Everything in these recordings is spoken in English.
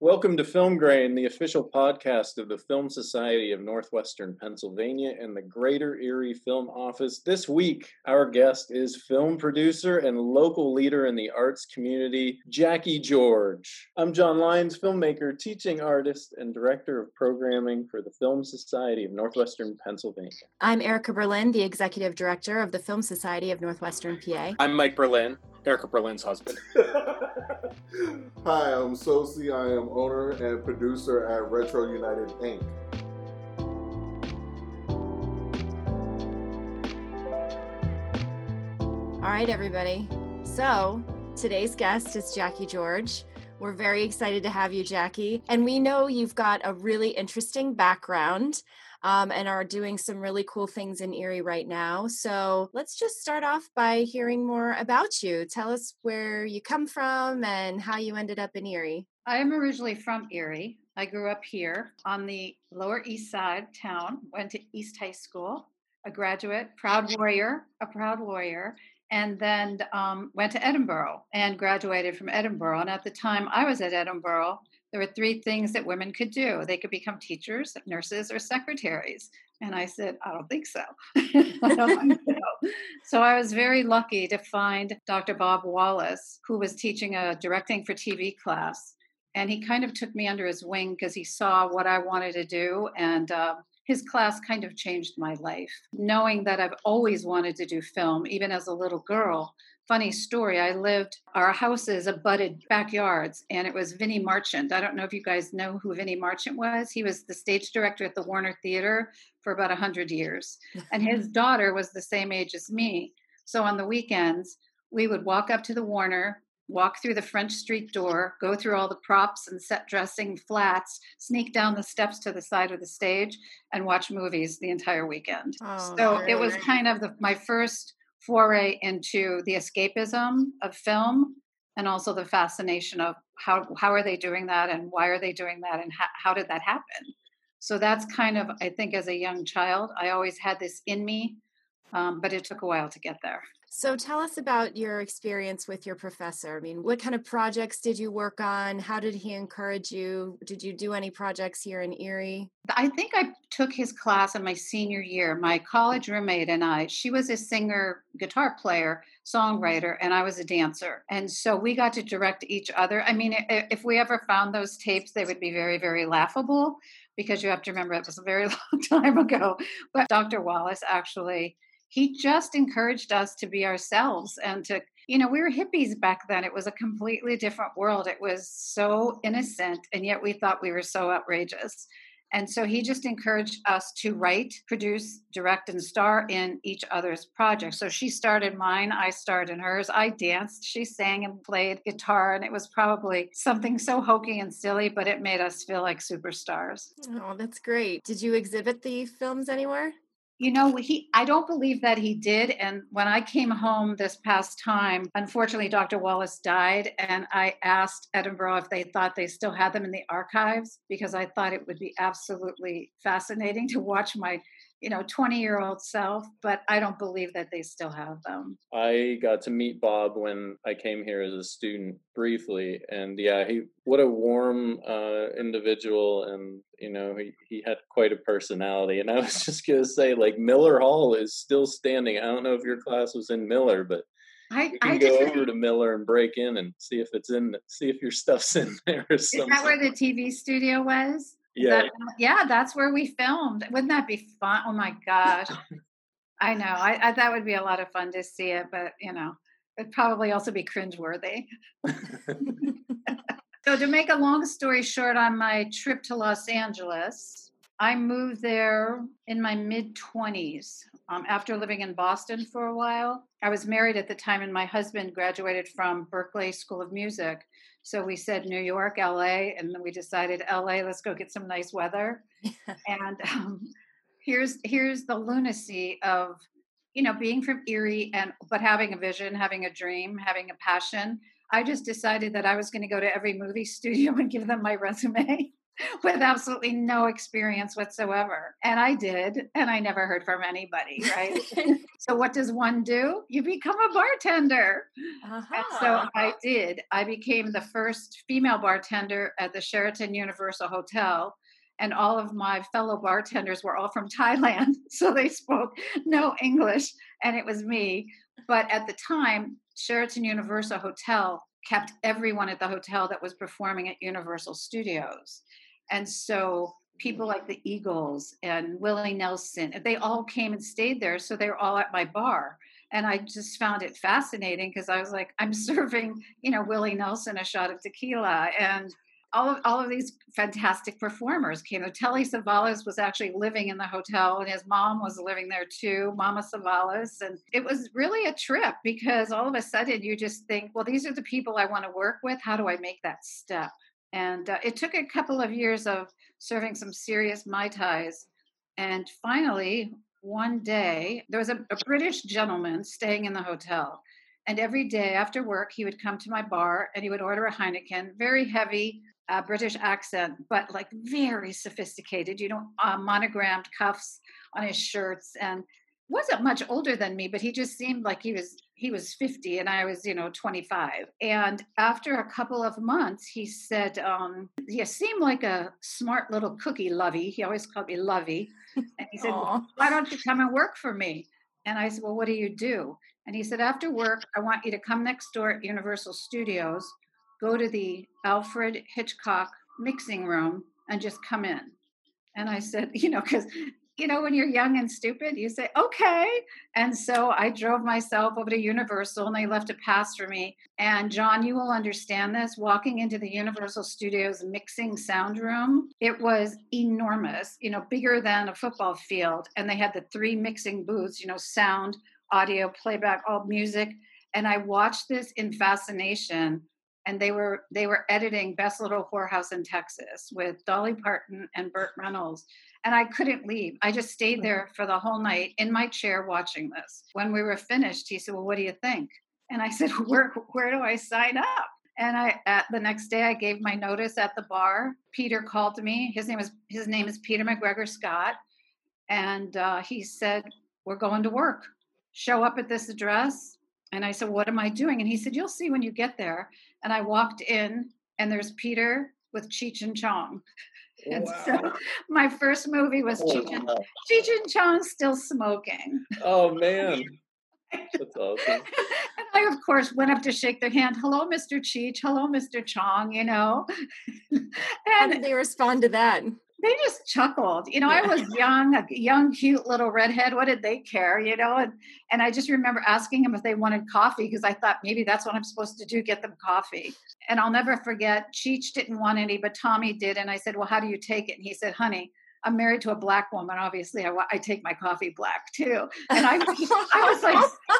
Welcome to Film Grain, the official podcast of the Film Society of Northwestern Pennsylvania and the Greater Erie Film Office. This week, our guest is film producer and local leader in the arts community, Jackie George. I'm John Lyons, filmmaker, teaching artist, and director of programming for the Film Society of Northwestern Pennsylvania. I'm Erica Berlin, the executive director of the Film Society of Northwestern PA. I'm Mike Berlin, Erica Berlin's husband. Hi, I'm Sosi. I am owner and producer at Retro United Inc. All right, everybody. So today's guest is Jackie George. We're very excited to have you, Jackie. And we know you've got a really interesting background um, and are doing some really cool things in Erie right now. So let's just start off by hearing more about you. Tell us where you come from and how you ended up in Erie. I am originally from Erie. I grew up here on the Lower East Side town, went to East High School, a graduate, proud warrior, a proud warrior, and then um, went to Edinboro and graduated from Edinboro. And at the time I was at Edinboro, there were three things that women could do they could become teachers, nurses, or secretaries. And I said, I don't think so. I don't think so. so I was very lucky to find Dr. Bob Wallace, who was teaching a directing for TV class. And he kind of took me under his wing because he saw what I wanted to do. And uh, his class kind of changed my life. Knowing that I've always wanted to do film, even as a little girl, funny story. I lived, our houses abutted backyards, and it was Vinnie Marchant. I don't know if you guys know who Vinnie Marchant was. He was the stage director at the Warner Theater for about 100 years. And his daughter was the same age as me. So on the weekends, we would walk up to the Warner, walk through the French Street door, go through all the props and set dressing flats, sneak down the steps to the side of the stage, and watch movies the entire weekend. Oh, so it was kind of the, my first foray into the escapism of film and also the fascination of how how are they doing that and why are they doing that and how, how did that happen? So that's kind of i think as a young child i always had this in me um, but it took a while to get there so tell us about your experience with your professor. I mean, what kind of projects did you work on? How did he encourage you? Did you do any projects here in Erie? I think I took his class in my senior year. My college roommate and I, she was a singer, guitar player, mm-hmm. songwriter, and I was a dancer. And so we got to direct each other. I mean, if we ever found those tapes, they would be very, very laughable because you have to remember it was a very long time ago. But Dr. Wallace actually he just encouraged us to be ourselves and to you know we were hippies back then. It was a completely different world. It was so innocent and yet we thought we were so outrageous. And so he just encouraged us to write produce direct and star in each other's projects. So she started mine i starred in hers. I danced she sang and played guitar and it was probably something so hokey and silly but it made us feel like superstars. Oh that's great. Did you exhibit the films anywhere you know, he I don't believe that he did. And when I came home this past time, unfortunately, Dr. Wallace died. And I asked Edinboro if they thought they still had them in the archives because I thought it would be absolutely fascinating to watch my you know 20 year old self but i don't believe that they still have them i got to meet bob when i came here as a student briefly and yeah he what a warm uh, individual and you know he, he had quite a personality and i was just going to say like miller hall is still standing i don't know if your class was in miller but I, you can I go over to Miller and break in and see if it's in, see if your stuff's in there. Is that where the TV studio was? Yeah. That, yeah, that's where we filmed. Wouldn't that be fun? Oh my gosh. I know. I, I that would be a lot of fun to see it, but you know, it'd probably also be cringeworthy. so to make a long story short, on my trip to Los Angeles, I moved there in my mid 20s um, after living in Boston for a while. I was married at the time, and my husband graduated from Berklee School of Music. So we said New York, LA, and then we decided LA. Let's go get some nice weather. and um, here's here's the lunacy of you know being from Erie and but having a vision, having a dream, having a passion. I just decided that I was going to go to every movie studio and give them my resume. with absolutely no experience whatsoever. And I did, and I never heard from anybody, right? so, what does one do? You become a bartender. Uh-huh. And so. I did. I became the first female bartender at the Sheraton Universal Hotel. And all of my fellow bartenders were all from Thailand. So they spoke no English, and it was me. But at the time, Sheraton Universal Hotel kept everyone at the hotel that was performing at Universal Studios. And so people mm-hmm. like the Eagles and Willie Nelson, they all came and stayed there. So they were all at my bar. And I just found it fascinating because I was like, I'm serving, you know, Willie Nelson a shot of tequila. And all of, all of these fantastic performers came. Telly Savalas was actually living in the hotel, and his mom was living there too, Mama Savalas. And it was really a trip because all of a sudden you just think, well, these are the people I want to work with. How do I make that step? And uh, it took a couple of years of serving some serious Mai Tais. And finally, one day, there was a, a British gentleman staying in the hotel. And every day after work, he would come to my bar and he would order a Heineken, very heavy uh, British accent, but like very sophisticated, you know, uh, monogrammed cuffs on his shirts. And wasn't much older than me, but he just seemed like he was he was 50 and I was, you know, 25. And after a couple of months, he said, um, you seem like a smart little cookie, Lovey. He always called me Lovey. And he said, well, why don't you come and work for me? And I said, well, what do you do? And he said, after work, I want you to come next door at Universal Studios, go to the Alfred Hitchcock mixing room and just come in. And I said, you know, because you know, when you're young and stupid, you say, okay. And so I drove myself over to Universal and they left a pass for me. And John, you will understand this. Walking into the Universal Studios mixing sound room, it was enormous, you know, bigger than a football field. And they had the three mixing booths, you know, sound, audio, playback, all music. And I watched this in fascination and they were they were editing Best Little Whorehouse in Texas with Dolly Parton and Burt Reynolds and I couldn't leave. I just stayed there for the whole night in my chair watching this. When we were finished, he said, "Well, what do you think?" And I said, "Where where do I sign up?" And I at the next day I gave my notice at the bar. Peter called me. His name is his name is Peter MacGregor-Scott, and uh, he said, "We're going to work. Show up at this address." And I said, "What am I doing?" And he said, "You'll see when you get there." And I walked in, and there's Peter with Cheech and Chong. And wow. so my first movie was oh, Cheech, and, wow. Cheech and Chong still smoking. Oh man. That's awesome. and I, of course, went up to shake their hand. Hello, Mr. Cheech. Hello, Mr. Chong, you know. and How did they respond to that? They just chuckled. You know, yeah. I was young, a young, cute little redhead. What did they care? You know, and and I just remember asking them if they wanted coffee because I thought maybe that's what I'm supposed to do, get them coffee. And I'll never forget, Cheech didn't want any, but Tommy did. And I said, Well, how do you take it? And he said, Honey, I'm married to a black woman. Obviously, I, I take my coffee black too. And I, I was like,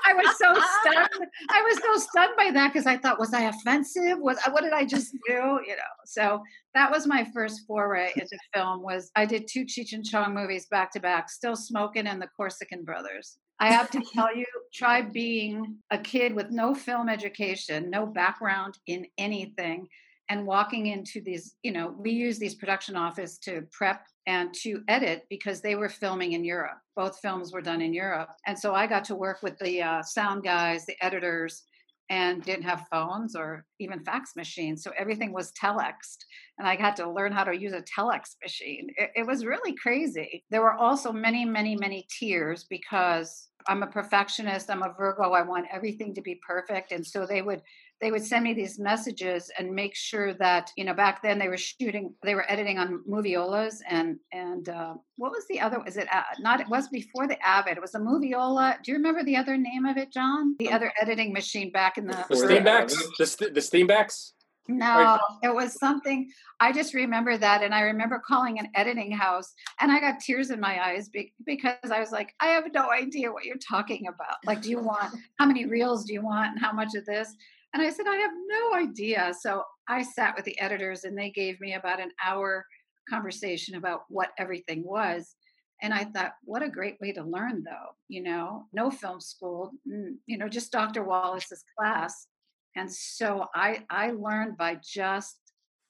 I was so stunned. I was so stunned by that because I thought, was I offensive? Was what did I just do? You know. So that was my first foray into film. Was I did two Cheech and Chong movies back to back, still smoking, and the Corsican Brothers. I have to tell you, try being a kid with no film education, no background in anything, and walking into these. You know, we use these production office to prep and to edit because they were filming in Europe. Both films were done in Europe. And so I got to work with the uh, sound guys, the editors, and didn't have phones or even fax machines. So everything was telexed. And I had to learn how to use a telex machine. It, it was really crazy. There were also many, many, many tears because I'm a perfectionist. I'm a Virgo. I want everything to be perfect. And so they would they would send me these messages and make sure that you know back then they were shooting they were editing on moviolas and and uh, what was the other was it uh, not it was before the avid it was a moviola do you remember the other name of it john the other editing machine back in the the steenbecks the, the steenbecks no, it was something. I just remember that. And I remember calling an editing house and I got tears in my eyes because I was like, I have no idea what you're talking about. Like, do you want, how many reels do you want and how much of this? And I said, I have no idea. So I sat with the editors and they gave me about an hour conversation about what everything was. And I thought, what a great way to learn, though. You know, no film school, mm, you know, just Dr. Wallace's class. And so I, I learned by just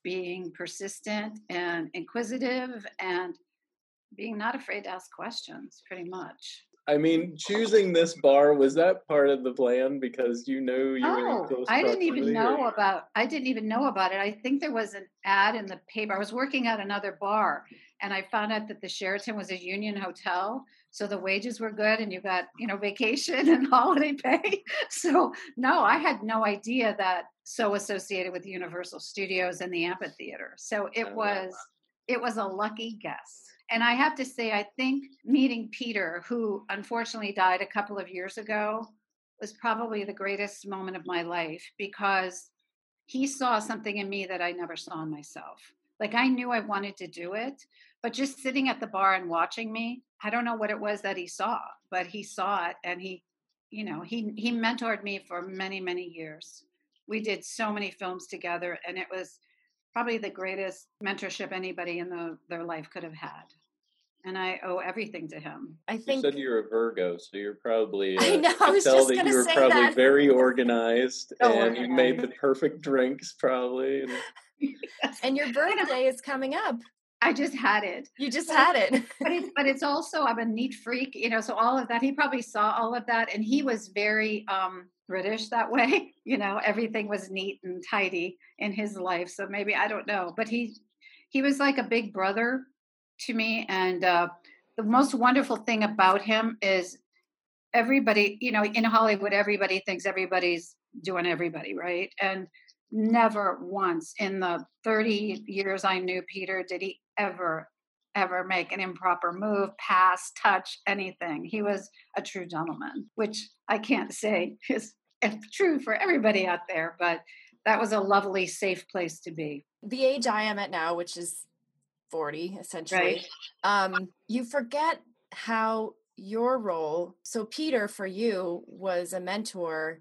being persistent and inquisitive and being not afraid to ask questions, pretty much. I mean, choosing this bar was that part of the plan because you knew you oh, were close. I didn't even know or? about. I didn't even know about it. I think there was an ad in the paper. I was working at another bar, and I found out that the Sheraton was a union hotel, so the wages were good, and you got you know vacation and holiday pay. So no, I had no idea that so associated with Universal Studios and the amphitheater. So it Oh, was it was a lucky guess. And I have to say, I think meeting Peter, who unfortunately died a couple of years ago, was probably the greatest moment of my life because he saw something in me that I never saw in myself. Like I knew I wanted to do it, but just sitting at the bar and watching me, I don't know what it was that he saw, but he saw it and he, you know, he he mentored me for many, many years. We did so many films together and it was probably the greatest mentorship anybody in the, their life could have had. And I owe everything to him. I think You think said you're a Virgo, so you're probably. Uh, I know, I was tell just that gonna you were say probably that. very organized, So and you made the perfect drinks, probably. And Yes. and your birthday is coming up. I just had it. You just But- had it. but it, but it's also I'm a neat freak, you know. So all of that, he probably saw all of that, and he was very um, British that way. You know, everything was neat and tidy in his life. So maybe I don't know, but he he was like a big brother to me. And uh, the most wonderful thing about him is everybody, you know, in Hollywood, everybody thinks everybody's doing everybody right, and never once in the 30 years I knew Peter did he ever ever make an improper move, pass, touch, anything. He was a true gentleman, which I can't say is true for everybody out there, but that was a lovely, safe place to be. the age I am at now, which is 40 essentially, um, you forget how your role, so Peter for you was a mentor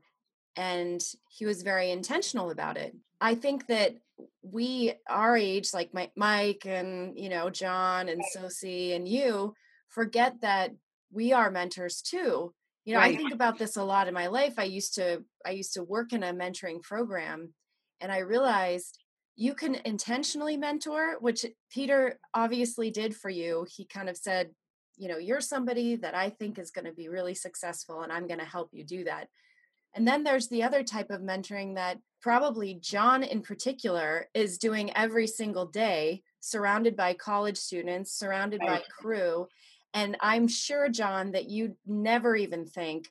and he was very intentional about it. I think that we, our age, like my, Mike and, you know, John and Sosie and you, forget that we are mentors too. You know, I think about this a lot in my life. I used to, I used to work in a mentoring program and I realized you can intentionally mentor, which Peter obviously did for you. He kind of said, you know, you're somebody that I think is going to be really successful and I'm going to help you do that. And then there's the other type of mentoring that probably John in particular is doing every single day, surrounded by college students, surrounded by crew. And I'm sure, John, that you never even think,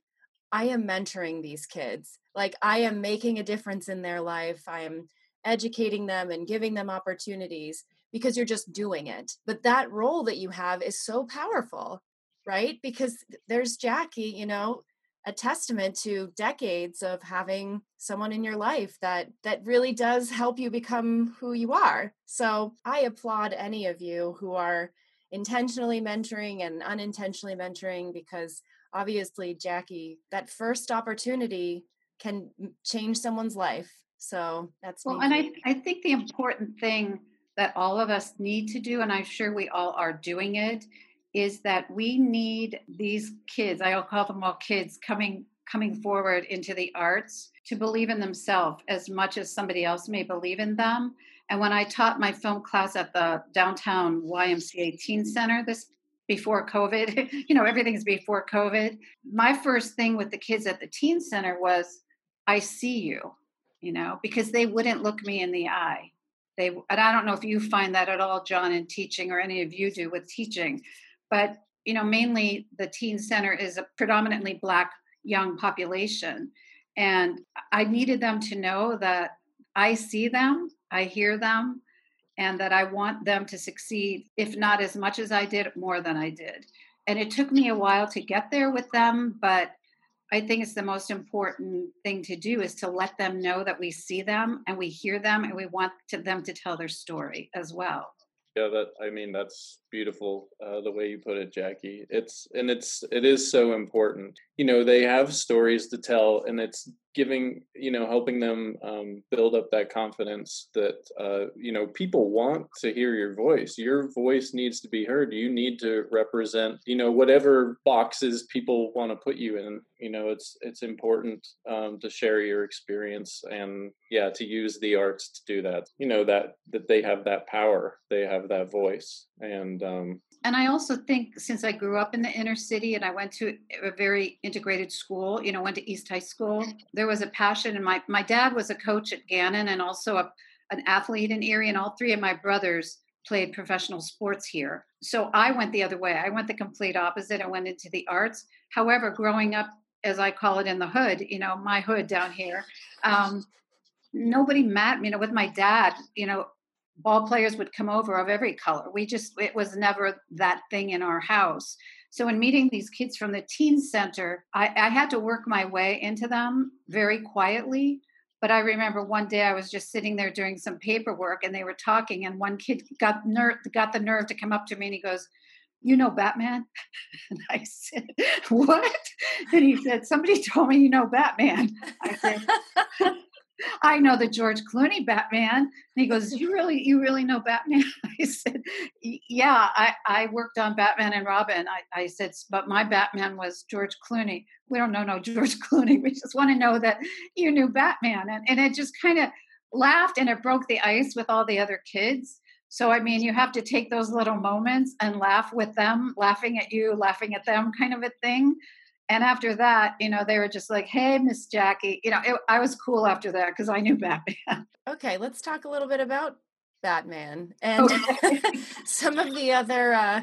I am mentoring these kids. Like I am making a difference in their life. I am educating them and giving them opportunities because you're just doing it. But that role that you have is so powerful, right? Because there's Jackie, you know, a testament to decades of having someone in your life that that really does help you become who you are. So, I applaud any of you who are intentionally mentoring and unintentionally mentoring because obviously Jackie that first opportunity can change someone's life. So, that's Well, and I. I think the important thing that all of us need to do, and I'm sure we all are doing it, is that we need these kids, I'll call them all kids, coming coming forward into the arts to believe in themselves as much as somebody else may believe in them. And when I taught my film class at the downtown YMCA Teen Center this before COVID, you know, everything's before COVID. My first thing with the kids at the teen center was, I see you, you know, because they wouldn't look me in the eye. They, and I don't know if you find that at all, John, in teaching, or any of you do with teaching, but you know, mainly the teen center is a predominantly black young population, and I needed them to know that I see them, I hear them, and that I want them to succeed, if not as much as I did, more than I did. And it took me a while to get there with them, but I think it's the most important thing to do is to let them know that we see them and we hear them and we want to, them to tell their story as well. Yeah, that I mean that's beautiful uh, the way you put it, Jackie. It's and it's it is so important. You know they have stories to tell and it's giving you know helping them um, build up that confidence that uh, you know people want to hear your voice. Your voice needs to be heard. You need to represent you know whatever boxes people want to put you in. You know it's it's important um, to share your experience and yeah to use the arts to do that. You know that that they have that power they have that voice and um, and I also think since I grew up in the inner city and I went to a very integrated school, you know, went to East High School, there was a passion. And my, my dad was a coach at Gannon and also a, an athlete in Erie, and all three of my brothers played professional sports here. So I went the other way. I went the complete opposite. I went into the arts. However, growing up, as I call it in the hood, you know, my hood down here, um, nobody met, you know, with my dad, you know, ball players would come over of every color. We just, it was never that thing in our house. So, in meeting these kids from the teen center, I, I, had to work my way into them very quietly. But I remember one day I was just sitting there doing some paperwork and they were talking, and one kid got, ner- got the nerve to come up to me and he goes, you know Batman? And I said, What? And he said, Somebody told me you know Batman. I said, I know the George Clooney Batman. And he goes, You really, you really know Batman? I said, Yeah, I, I worked on Batman and Robin. I, I said, But my Batman was George Clooney. We don't know no George Clooney. We just want to know that you knew Batman. And, and it just kind of laughed and it broke the ice with all the other kids. So, I mean, you have to take those little moments and laugh with them, laughing at you, laughing at them, kind of a thing and after that, you know, they were just like, "Hey, Miss Jackie," you know, it, I was cool after that because I knew Batman. Okay, let's talk a little bit about Batman and okay. some of the other uh,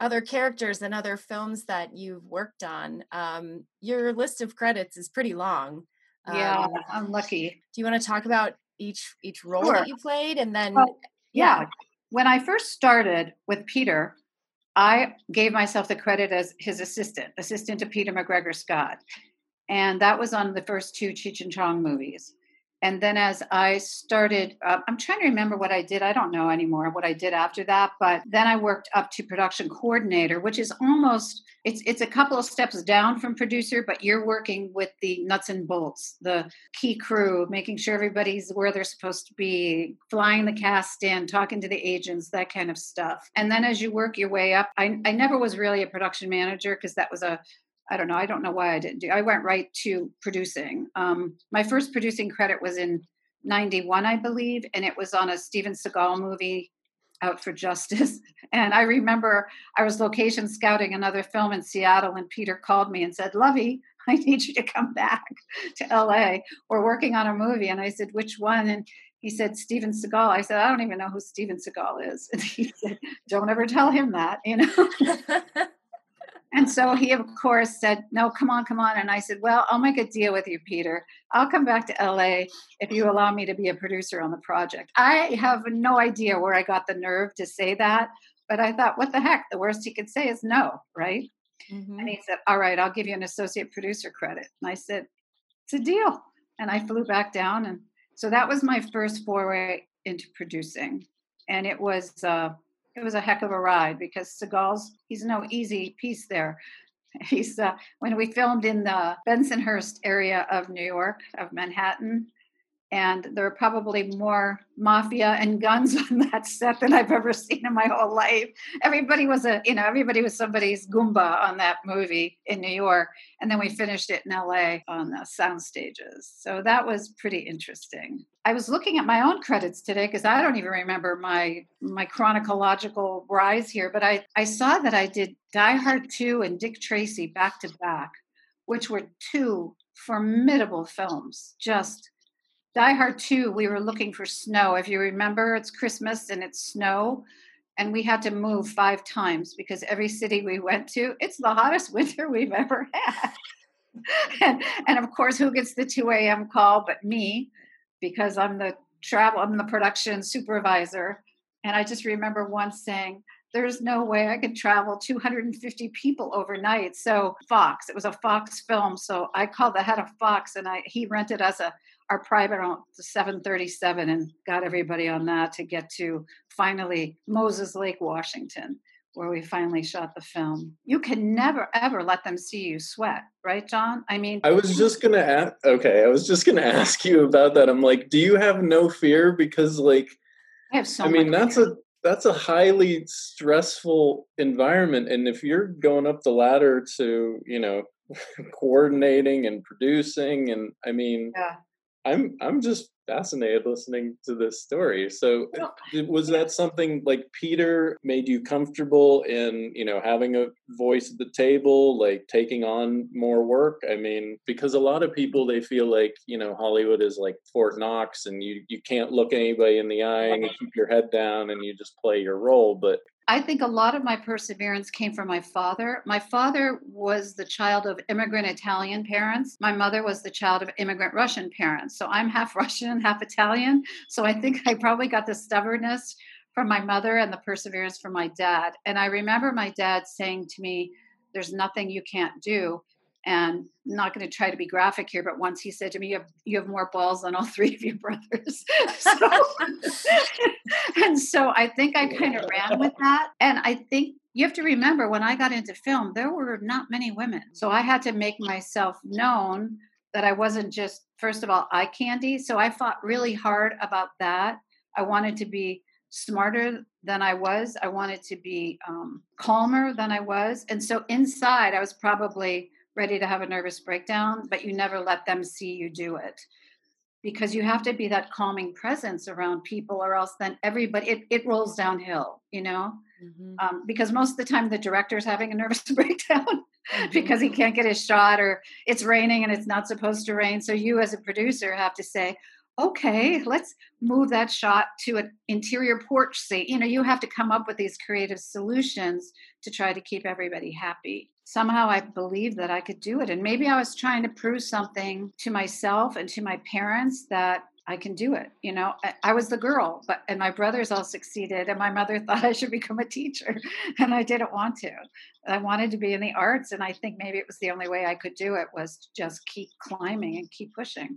other characters and other films that you've worked on. Um, your list of credits is pretty long. Yeah, um, I'm lucky. Do you want to talk about each each role sure. that you played, and then? Well, yeah. yeah, when I first started with Peter, I gave myself the credit as his assistant, assistant to Peter MacGregor-Scott. And that was on the first two Cheech and Chong movies. And then as I started, uh, I'm trying to remember what I did. I don't know anymore what I did after that. But then I worked up to production coordinator, which is almost it's it's a couple of steps down from producer, but you're working with the nuts and bolts, the key crew, making sure everybody's where they're supposed to be, flying the cast in, talking to the agents, that kind of stuff. And then as you work your way up, I, I never was really a production manager because that was a I don't know. I don't know why I didn't do. I went right to producing. Um, my first producing credit was in '91, I believe, and it was on a Steven Seagal movie, Out for Justice. And I remember I was location scouting another film in Seattle, and Peter called me and said, "Lovey, I need you to come back to LA. We're working on a movie." And I said, "Which one?" And he said Steven Seagal. I said, I don't even know who Steven Seagal is. And he said, Don't ever tell him that, you know. And so he, of course, said, No, come on, come on. And I said, Well, I'll make a deal with you, Peter. I'll come back to LA if you allow me to be a producer on the project. I have no idea where I got the nerve to say that, but I thought, What the heck? The worst he could say is no, right? Mm-hmm. And he said, All right, I'll give you an associate producer credit. And I said, It's a deal. And I flew back down. And so that was my first foray into producing. And it was, uh, it was a heck of a ride because Seagal's he's no easy piece there. He's uh, when we filmed in the Bensonhurst area of New York of Manhattan, and there are probably more mafia and guns on that set than I've ever seen in my whole life. Everybody was a, you know, everybody was somebody's goomba on that movie in New York, and then we finished it in LA on the sound stages. So that was pretty interesting. I was looking at my own credits today because I don't even remember my my chronological rise here, but I I saw that I did Die Hard 2 and Dick Tracy back to back, which were two formidable films. Just Die Hard 2, we were looking for snow. If you remember, it's Christmas and it's snow. And we had to move five times because every city we went to, it's the hottest winter we've ever had. and, and of course, who gets the 2 a.m. call but me? Because I'm the travel, I'm the production supervisor. And I just remember once saying, there's no way I could travel 250 people overnight. So Fox, it was a Fox film. So I called the head of Fox and I he rented us a our private on the 737 and got everybody on that to get to finally Moses Lake, Washington, where we finally shot the film. You can never ever let them see you sweat, right, John? I mean, I was just gonna ask. Okay, I was just gonna ask you about that. I'm like, do you have no fear? Because like, I have so. I mean, that's fear. a that's a highly stressful environment, and if you're going up the ladder to you know coordinating and producing, and I mean, yeah. I'm I'm just fascinated listening to this story. So was that something like Peter made you comfortable in, you know, having a voice at the table, like taking on more work? I mean, because a lot of people they feel like, you know, Hollywood is like Fort Knox and you you can't look anybody in the eye and you keep your head down and you just play your role, but I think a lot of my perseverance came from my father. My father was the child of immigrant Italian parents. My mother was the child of immigrant Russian parents. So I'm half Russian, and half Italian. So I think I probably got the stubbornness from my mother and the perseverance from my dad. And I remember my dad saying to me, There's nothing you can't do. And I'm not going to try to be graphic here, but once he said to me, "You have you have more balls than all three of your brothers." so, and so I think I kind of ran with that. And I think you have to remember when I got into film, there were not many women, so I had to make myself known that I wasn't just first of all eye candy. So I fought really hard about that. I wanted to be smarter than I was. I wanted to be um, calmer than I was. And so inside, I was probably ready to have a nervous breakdown, but you never let them see you do it because you have to be that calming presence around people, or else then everybody it, it rolls downhill, you know. Mhm. Um, because most of the time the director is having a nervous breakdown Mhm. because he can't get his shot, or it's raining and it's not supposed to rain. So you, as a producer, have to say, okay, let's move that shot to an interior porch seat. You know, you have to come up with these creative solutions to try to keep everybody happy. Somehow I believed that I could do it. And maybe I was trying to prove something to myself and to my parents that I can do it. You know, I, I was the girl, but and my brothers all succeeded, and my mother thought I should become a teacher, and I didn't want to. I wanted to be in the arts, and I think maybe it was the only way I could do it was to just keep climbing and keep pushing.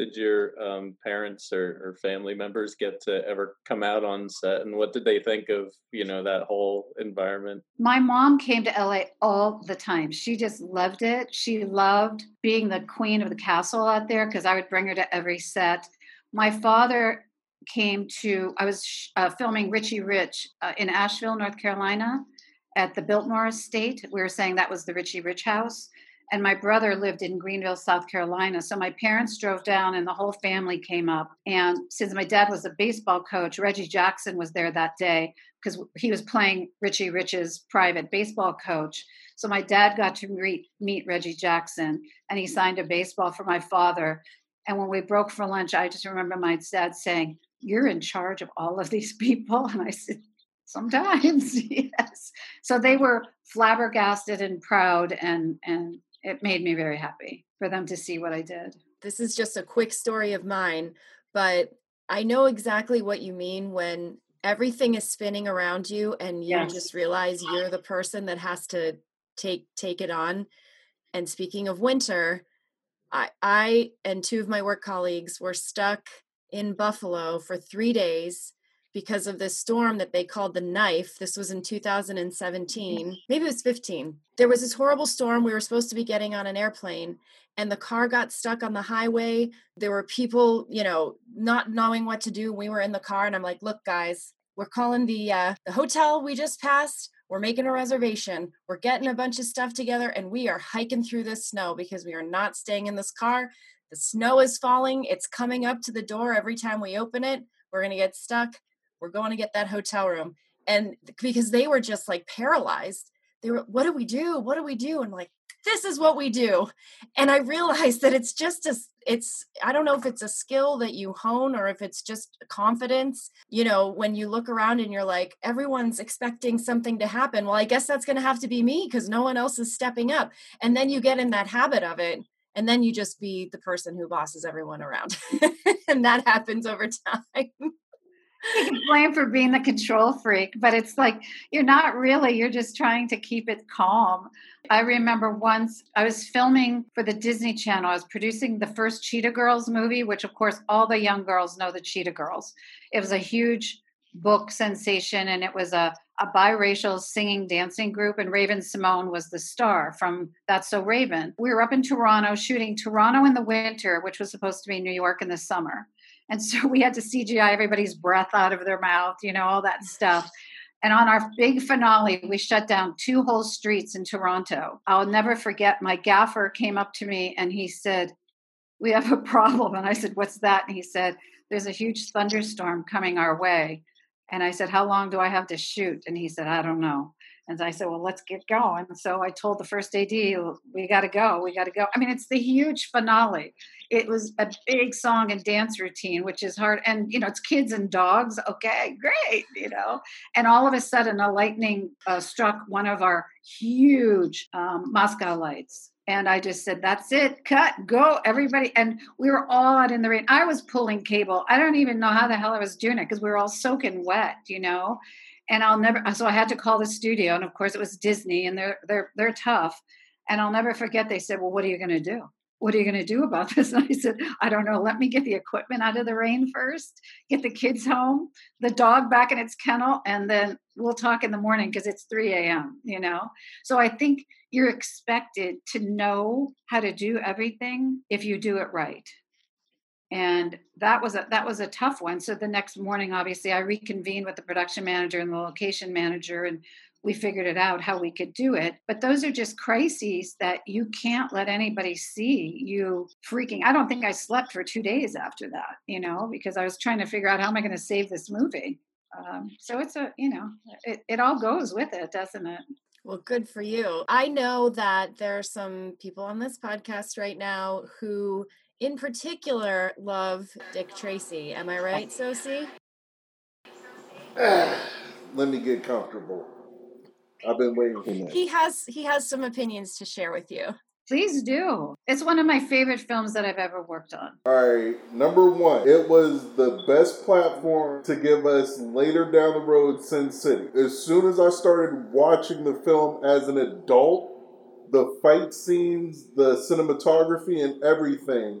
Did your um, parents or, or family members get to ever come out on set and what did they think of you know that whole environment My mom came to LA all the time. She just loved it. She loved being the queen of the castle out there because I would bring her to every set. My father came to, I was uh, filming Richie Rich uh, in Asheville, North Carolina at the Biltmore Estate. We were saying that was the Richie Rich house. And my brother lived in Greenville, South Carolina. So my parents drove down and the whole family came up. And since my dad was a baseball coach, Reggie Jackson was there that day because he was playing Richie Rich's private baseball coach. So my dad got to meet, meet Reggie Jackson and he signed a baseball for my father. And when we broke for lunch, I just remember my dad saying, You're in charge of all of these people? And I said, Sometimes, yes. So they were flabbergasted and proud, and, and it made me very happy for them to see what I did. this is just a quick story of mine, but I know exactly what you mean when everything is spinning around you and you Yes. just realize you're the person that has to take take it on. And speaking of winter, I I and two of my work colleagues were stuck in Buffalo for 3 days because of this storm that they called the knife. This was in 2017. Maybe it was 15. There was this horrible storm. We were supposed to be getting on an airplane and the car got stuck on the highway. There were people, you know, not knowing what to do. We were in the car and I'm like, "Look guys, we're calling the uh the hotel we just passed. We're making a reservation. We're getting a bunch of stuff together and we are hiking through this snow because we are not staying in this car. The snow is falling. It's coming up to the door every time we open it. We're going to get stuck. We're going to get that hotel room." And because they were just like paralyzed, they were, "What do we do? What do we do?" And like, this is what we do and i realized that it's just a it's i don't know if it's a skill that you hone or if it's just confidence you know when you look around and you're like everyone's expecting something to happen well i guess that's going to have to be me because no one else is stepping up and then you get in that habit of it and then you just be the person who bosses everyone around and that happens over time You can blame for being the control freak, but it's like you're not really, you're just trying to keep it calm. I remember once I was filming for the Disney Channel. I was producing the first Cheetah Girls movie, which, of course, all the young girls know the Cheetah Girls. It was a huge book sensation, and it was a, a biracial singing dancing group, and Raven-Symoné was the star from That's So Raven. We were up in Toronto shooting Toronto in the winter, which was supposed to be New York in the summer. And so we had to CGI everybody's breath out of their mouth, you know, all that stuff. And on our big finale, we shut down two whole streets in Toronto. I'll never forget my gaffer came up to me and he said, We have a problem. And I said, What's that? And he said, There's a huge thunderstorm coming our way. And I said, How long do I have to shoot? And he said, I don't know. And I said, Well, let's get going. So I told the first AD, We got to go. We got to go. I mean, it's the huge finale. It was a big song and dance routine, which is hard. And, you know, it's kids and dogs. Okay, great, you know. And all of a sudden, a lightning uh, struck one of our huge um, Musco lights and I just said, "That's it, cut, go, everybody!" And we were all out in the rain. I was pulling cable. I don't even know how the hell I was doing it because we were all soaking wet, you know. And I'll never. So I had to call the studio, and of course it was Disney, and they're they're they're tough. And I'll never forget. They said, "Well, what are you going to do?" what are you going to do about this? And I said, I don't know. Let me get the equipment out of the rain first, get the kids home, the dog back in its kennel, and then we'll talk in the morning because it's 3 a.m., you know? So I think you're expected to know how to do everything if you do it right. And that was a that was a tough one. So the next morning, obviously, I reconvened with the production manager and the location manager, and we figured it out how we could do it. But those are just crises that you can't let anybody see you freaking. I don't think I slept for two days after that, you know, because I was trying to figure out how am I going to save this movie. Um, so it's a, you know, it, it all goes with it, doesn't it? Well, good for you. I know that there are some people on this podcast right now who, in particular, love Dick Tracy. Am I right, Sosie? Let me get comfortable. I've been waiting for that. He has he has some opinions to share with you. Please do. It's one of my favorite films that I've ever worked on. All right, number one, it was the best platform to give us later down the road Sin City. As soon as I started watching the film as an adult, the fight scenes, the cinematography, and everything,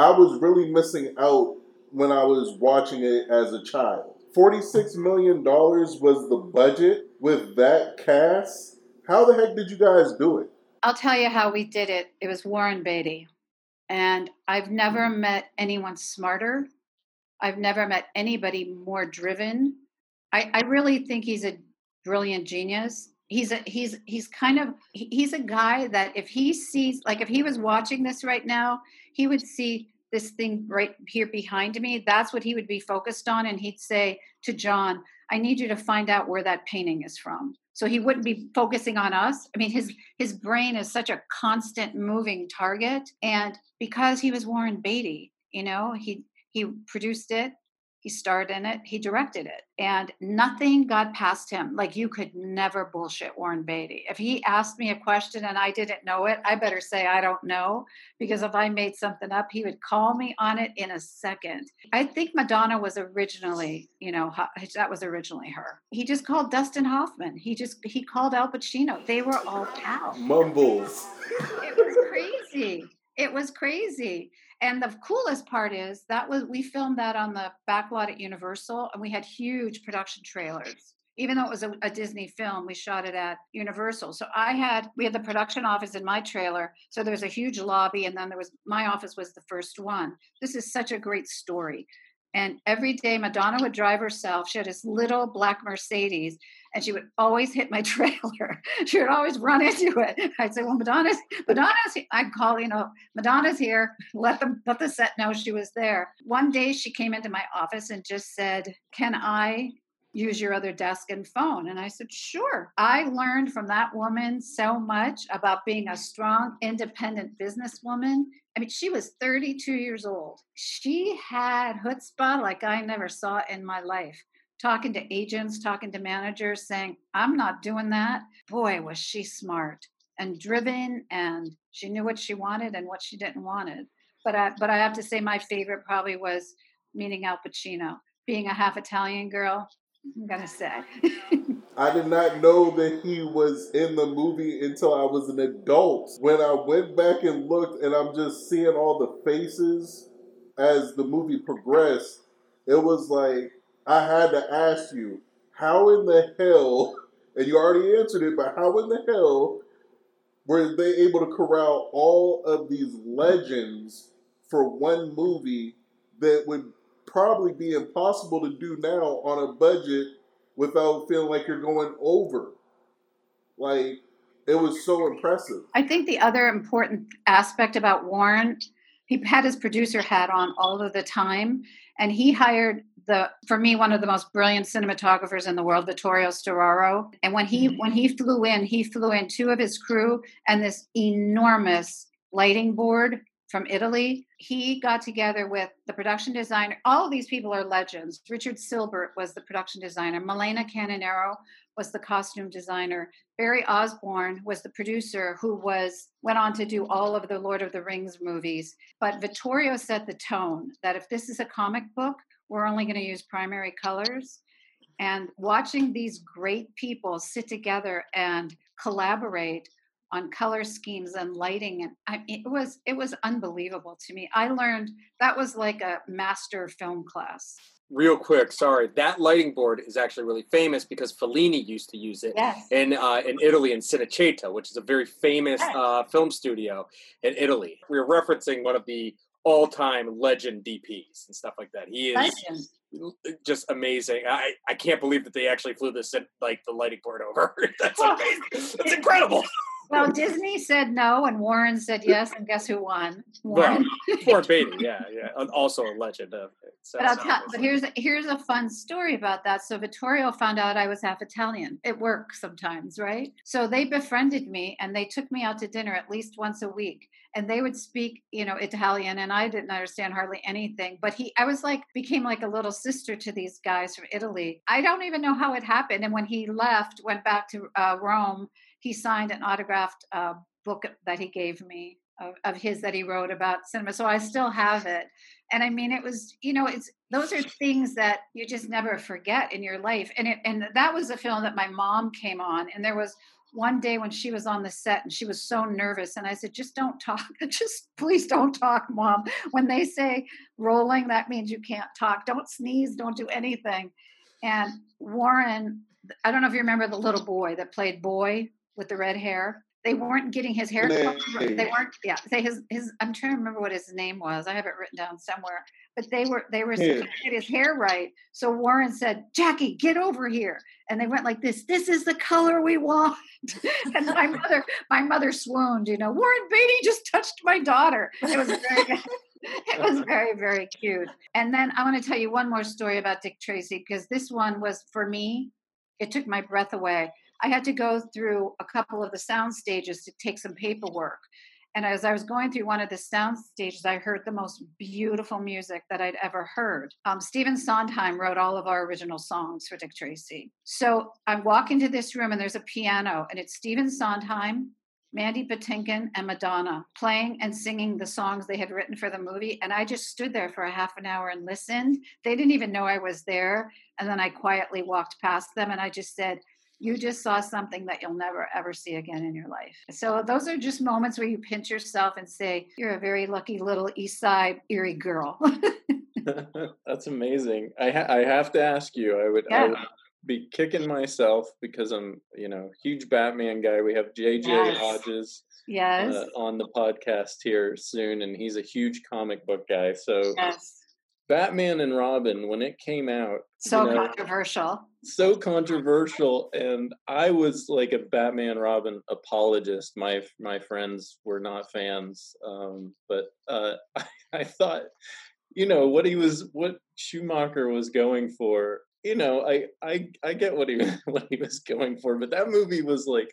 I was really missing out when I was watching it as a child. $46 million was the budget with that cast. How the heck did you guys do it? I'll tell you how we did it. It was Warren Beatty. And I've never mm. met anyone smarter. I've never met anybody more driven. I, I really think he's a brilliant genius. He's a he's he's kind of he's a guy that if he sees like if he was watching this right now, he would see this thing right here behind me, that's what he would be focused on. And he'd say to John, I need you to find out where that painting is from. So he wouldn't be focusing on us. I mean, his his brain is such a constant moving target. And because he was Warren Beatty, you know, he he produced it, he starred in it, he directed it, and nothing got past him. Like you could never bullshit Warren Beatty. If he asked me a question and I didn't know it, I better say I don't know because if I made something up, he would call me on it in a second. I think Madonna was originally, you know, that was originally her. He just called Dustin Hoffman. He just he called Al Pacino. They were all pals. Mumbles. it was crazy. It was crazy and the coolest part is that was we filmed that on the back lot at Universal, and we had huge production trailers. Even though it was a, a, Disney film, we shot it at Universal. So I had we had the production office in my trailer. So there was a huge lobby, and then there was my office was the first one. This is such a great story. And every day Madonna would drive herself. She had this little black Mercedes, and she would always hit my trailer. she would always run into it. I'd say, "Well, Madonna's Madonna's." I'd call, you know, Madonna's here. Let them let the set know she was there. One day she came into my office and just said, "Can I use your other desk and phone?" And I said, "Sure." I learned from that woman so much about being a strong, independent businesswoman. I mean, she was 32 years old. She had chutzpah like I never saw in my life talking to agents, talking to managers, saying, I'm not doing that. Boy, was she smart and driven, and she knew what she wanted and what she didn't wanted. But I, but I have to say, my favorite probably was meeting Al Pacino. Being a half Italian girl, I'm gonna say. I did not know that he was in the movie until I was an adult. When I went back and looked, and I'm just seeing all the faces as the movie progressed, it was like I had to ask you, how in the hell, and you already answered it, but how in the hell were they able to corral all of these legends for one movie that would probably be impossible to do now on a budget without feeling like you're going over? Like, it was so impressive. I think the other important aspect about Warren, he had his producer hat on all of the time, and he hired the for me one of the most brilliant cinematographers in the world, Vittorio Storaro. And when he mm-hmm. when he flew in, he flew in two of his crew and this enormous lighting board from Italy. He got together with the production designer. All of these people are legends. Richard Sylbert was the production designer. Milena Canonero was the costume designer. Barrie Osborne was the producer who was went on to do all of the Lord of the Rings movies. But Vittorio set the tone that if this is a comic book, we're only going to use primary colors. And watching these great people sit together and collaborate on color schemes and lighting and I, it was it was unbelievable to me i learned that was like a master film class real quick sorry that lighting board is actually really famous because fellini used to use it yes. in uh, in italy in cinecittà which is a very famous yes. uh, film studio in italy we were referencing one of the all-time legend dps and stuff like that he is legend just amazing. I, I can't believe that they actually flew this like the lighting board over. That's amazing. That's incredible. Well, Disney said no, and Warren said yes, and guess who won? Warren. Well, Warren Beatty, yeah, yeah, also a legend. Of but I'll tell. But here's here's a fun story about that. So Vittorio found out I was half Italian. It works sometimes, right? So they befriended me, and they took me out to dinner at least once a week, and they would speak, you know, Italian, and I didn't understand hardly anything. But he, I was like, became like a little sister to these guys from Italy. I don't even know how it happened. And when he left, went back to uh, Rome he signed an autographed uh, book that he gave me of, of, his that he wrote about cinema. So I still have it. And I mean, it was, you know, it's those are things that you just never forget in your life. And it, and that was a film that my mom came on. And there was one day when she was on the set and she was so nervous and i said just don't talk just please don't talk mom when they say rolling that means you can't talk don't sneeze don't do anything and warren i don't know if you remember the little boy that played boy with the red hair. They weren't getting his hair. They weren't. Yeah. They his his. I'm trying to remember what his name was. I have it written down somewhere. But they were they were yeah. get his hair right. So Warren said, "Jackie, get over here." And they went like this. This is the color we want. and my mother my mother swooned. You know, Warren Beatty just touched my daughter. It was very. it was very very cute and then i want to tell you one more story about dick tracy because this one was for me it took my breath away I had to go through a couple of the sound stages to take some paperwork. And as I was going through one of the sound stages, I heard the most beautiful music that I'd ever heard. Um, Stephen Sondheim wrote all of our original songs for Dick Tracy. So I walk into this room and there's a piano, and it's Stephen Sondheim, Mandy Patinkin, and Madonna playing and singing the songs they had written for the movie. And I just stood there for a half an hour and listened. They didn't even know I was there. And then I quietly walked past them and I just said, you just saw something that you'll never ever see again in your life. So those are just moments where you pinch yourself and say, You're a very lucky little East Side Erie girl. That's amazing. I ha- I have to ask you. I would, yeah. I would be kicking myself because I'm, you know, huge Batman guy. We have JJ yes. Hodges yes. Uh, on the podcast here soon, and he's a huge comic book guy. So yes. Batman and Robin, when it came out, so you know, controversial. so controversial and i was like a batman robin apologist. My my friends were not fans um, but uh, I, I thought you know what he was what schumacher was going for you know i i i get what he what he was going for but that movie was like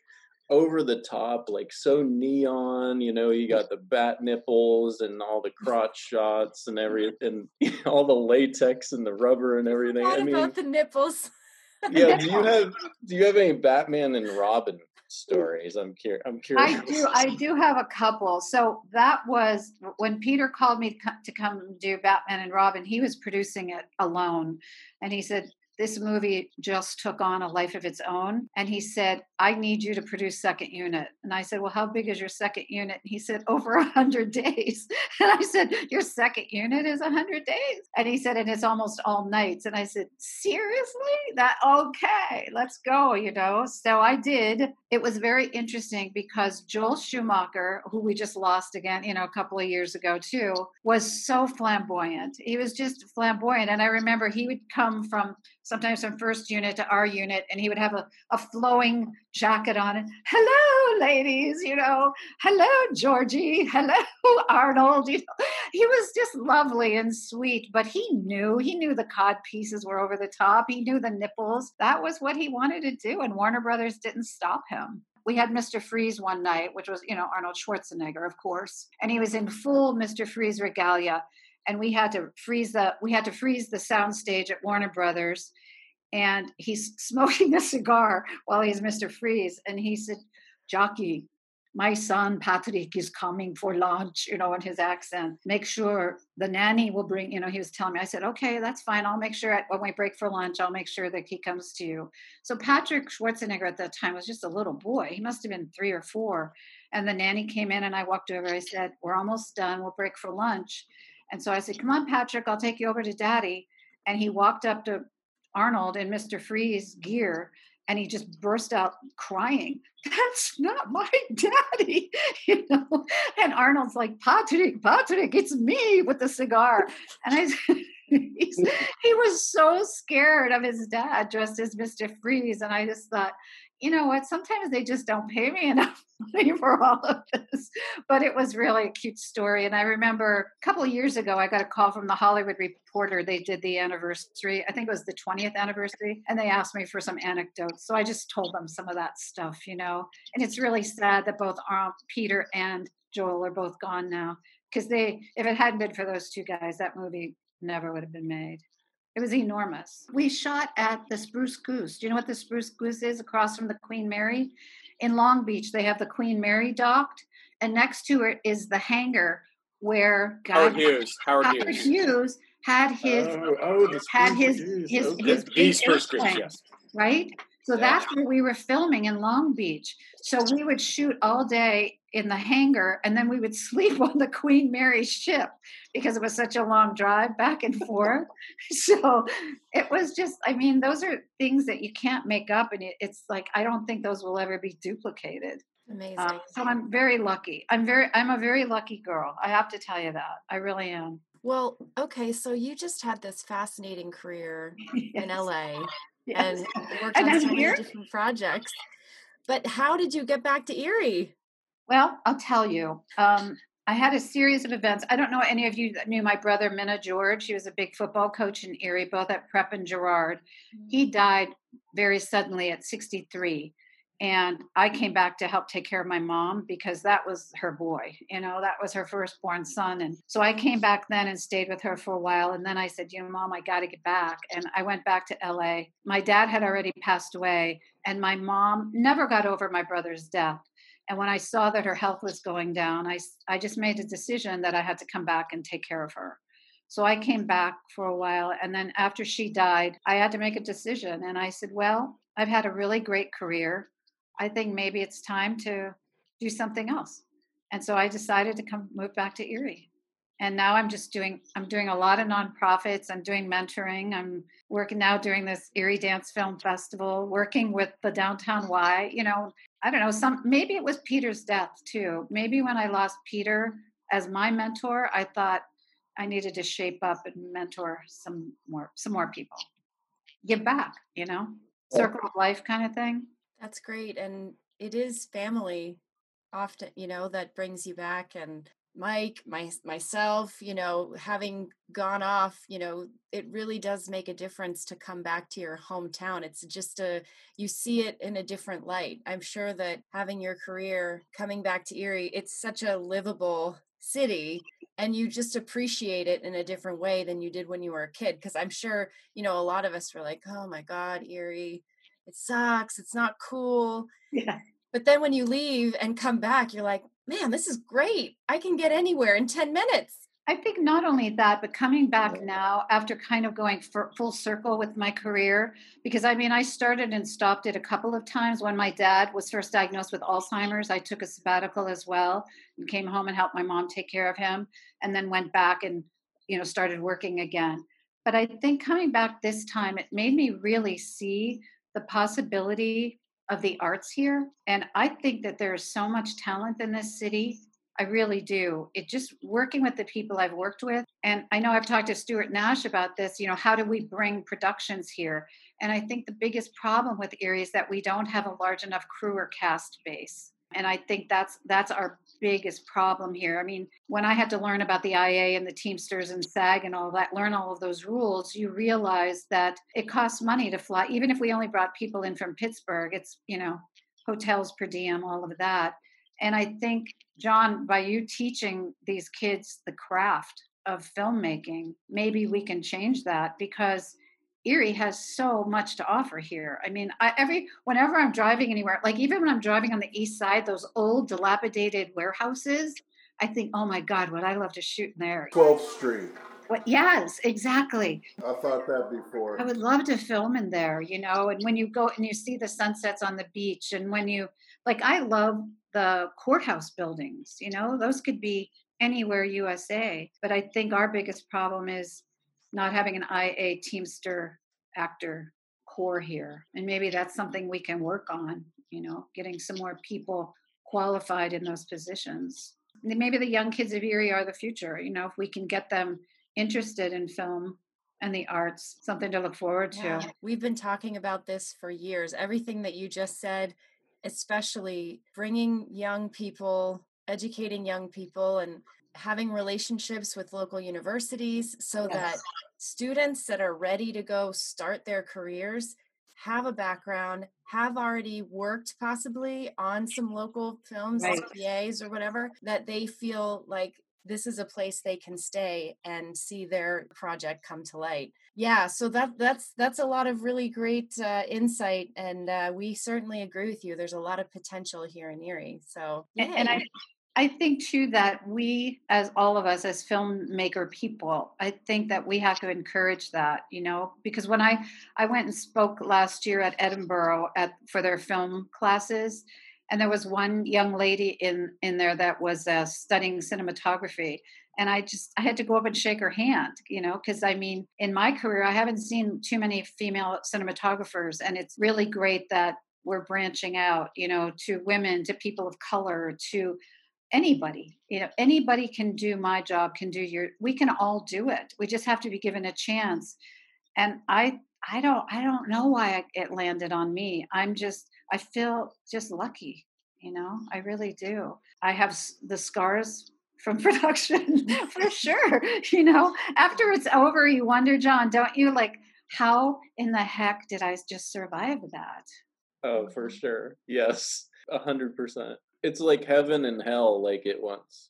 over the top, like so neon. You know, you got the bat nipples and all the crotch shots and everything, all the latex and the rubber and everything. I, I mean, about the nipples. yeah. Do you have Do you have any Batman and Robin stories? I'm curious. I'm curious. I do. I do have a couple. So that was when Peter called me to come do Batman and Robin. He was producing it alone, and he said, this movie just took on a life of its own. And he said, I need you to produce second unit. And I said, Well, how big is your second unit? And he said, Over a hundred days. And I said, Your second unit is a hundred days. And he said, And it's almost all nights. And I said, Seriously? That okay, let's go, you know. So I did. It was very interesting because Joel Schumacher, who we just lost again, you know, a couple of years ago too, was so flamboyant. He was just flamboyant. And I remember he would come from sometimes from first unit to our unit, and he would have a, a flowing jacket on. And hello, ladies, you know, hello, Georgie, hello, Arnold. You know, he was just lovely and sweet, but he knew he knew the cod pieces were over the top. He knew the nipples. That was what he wanted to do, and Warner Brothers didn't stop him we had Mr. Freeze one night, which was, you know, Arnold Schwarzenegger, of course, and he was in full Mr. Freeze regalia and we had to freeze the we had to freeze the sound stage at Warner Brothers and he's smoking a cigar while he's Mr. Freeze and he said Jockey my son Patrick is coming for lunch, you know, in his accent. Make sure the nanny will bring, you know, he was telling me, I said, okay, that's fine. I'll make sure at, when we break for lunch, I'll make sure that he comes to you. So Patrick Schwarzenegger at that time was just a little boy. He must have been three or four. And the nanny came in and I walked over. I said, we're almost done. We'll break for lunch. And so I said, Come on, Patrick, I'll take you over to daddy. And he walked up to Arnold in Mr. Freeze gear and he just burst out crying. That's not my daddy, you know. And Arnold's like, Patrick, Patrick, it's me with the cigar. And I he was so scared of his dad dressed as Mr. Freeze. And I just thought, you know what? Sometimes they just don't pay me enough money for all of this. But it was really a cute story. And I remember a couple of years ago, I got a call from the Hollywood Reporter. They did the anniversary, I think it was the 20th anniversary, and they asked me for some anecdotes. So I just told them some of that stuff, you know. And it's really sad that both um, Peter and Joel are both gone now because they, if it hadn't been for those two guys, that movie never would have been made. It was enormous. We shot at the Spruce Goose. Do you know what the Spruce Goose is across from the Queen Mary? In Long Beach, they have the Queen Mary docked, and next to it is the hangar where God, Howard Hughes. Howard, Howard Hughes. Hughes. had his oh, oh, had his his okay. his, his, his Spruce Goose, yes. right. So yeah. that's where we were filming in Long Beach. So we would shoot all day in the hangar and then we would sleep on the Queen Mary ship because it was such a long drive back and forth. so it was just, I mean, those are things that you can't make up. And it's like, I don't think those will ever be duplicated. Amazing. Um, so I'm very lucky. I'm very, I'm a very lucky girl. I have to tell you that. I really am. Well, okay. So you just had this fascinating career yes. in LA yes. and worked and on so many different projects. But how did you get back to Erie? Well, I'll tell you. Um, I had a series of events. I don't know any of you that knew my brother Minna George. He was a big football coach in Erie, both at Prep and Girard. He mm-hmm. died very suddenly at 63. And I came back to help take care of my mom because that was her boy. You know, that was her firstborn son. And so I came back then and stayed with her for a while. And then I said, You know, mom, I got to get back. And I went back to LA. My dad had already passed away, and my mom never got over my brother's death. And when I saw that her health was going down, I, I just made a decision that I had to come back and take care of her. So I came back for a while. And then after she died, I had to make a decision. And I said, Well, I've had a really great career. I think maybe it's time to do something else. And so I decided to come move back to Erie and now i'm just doing i'm doing a lot of nonprofits i'm doing mentoring i'm working now during this erie dance film festival working with the downtown y you know i don't know some maybe it was peter's death too. Maybe when i lost peter as my mentor i thought i needed to shape up and mentor some more some more people. Give back you know? Circle of life kind of thing. That's great and it is family often you know that brings you back and Mike, my myself, you know, having gone off, you know, it really does make a difference to come back to your hometown. It's just a you see it in a different light. I'm sure that having your career coming back to Erie, it's such a livable city and you just appreciate it in a different way than you did when you were a kid because I'm sure, you know, a lot of us were like, "Oh my god, Erie, it sucks. It's not cool." Yeah. But then when you leave and come back, you're like, man, this is great. I can get anywhere in 10 minutes. I think not only that, but coming back now after kind of going full circle with my career, because I mean, I started and stopped it a couple of times. When my dad was first diagnosed with Alzheimer's, I took a sabbatical as well and came home and helped my mom take care of him, and then went back and, you know, started working again. But I think coming back this time, it made me really see the possibility of the arts here. And I think that there is so much talent in this city I really do. It just working with the people I've worked with. And I know I've talked to Stuart Nash about this, you know, how do we bring productions here? And I think the biggest problem with Erie is that we don't have a large enough crew or cast base. And I think that's that's our biggest problem here. I mean, when I had to learn about the IA and the Teamsters and SAG and all that, learn all of those rules, you realize that it costs money to fly. Even if we only brought people in from Pittsburgh, it's, you know, hotels per diem, all of that. And I think, John, by you teaching these kids the craft of filmmaking, maybe we can change that because Erie has so much to offer here. I mean, I, every whenever I'm driving anywhere, like even when I'm driving on the east side, those old dilapidated warehouses, I think, oh my God, would I love to shoot in there? 12th Street. What? Yes, exactly. I thought that before. I would love to film in there, you know. And when you go and you see the sunsets on the beach, and when you like, I love the courthouse buildings, you know, those could be anywhere USA. But I think our biggest problem is not having an IA Teamster actor core here. And maybe that's something we can work on, you know, getting some more people qualified in those positions. Maybe the young kids of Erie are the future, you know, if we can get them interested in film and the arts, something to look forward to. Yeah. We've been talking about this for years. Everything that you just said especially bringing young people, educating young people, and having relationships with local universities so yes. that students that are ready to go start their careers have a background, have already worked possibly on some local films, right. CPAs or whatever, that they feel like this is a place they can stay and see their project come to light yeah so that that's that's a lot of really great uh, insight and uh, we certainly agree with you there's a lot of potential here in erie so yay. and i I think too that we, as all of us, as filmmaker people, I think that we have to encourage that, you know, because when I I went and spoke last year at Edinboro at for their film classes, and there was one young lady in in there that was uh, studying cinematography and i just i had to go up and shake her hand you know? Because i mean in my career i haven't seen too many female cinematographers and it's really great that we're branching out you know to women to people of color to anybody you know anybody can do my job can do your we can all do it we just have to be given a chance and i i don't i don't know why it landed on me i'm just I feel just lucky, you know, I really do. I have the scars from production for sure. You know, after it's over, you wonder, John, don't you? Like, how in the heck did I just survive that? Oh, for sure. Yes, a hundred percent. It's like heaven and hell, like it once.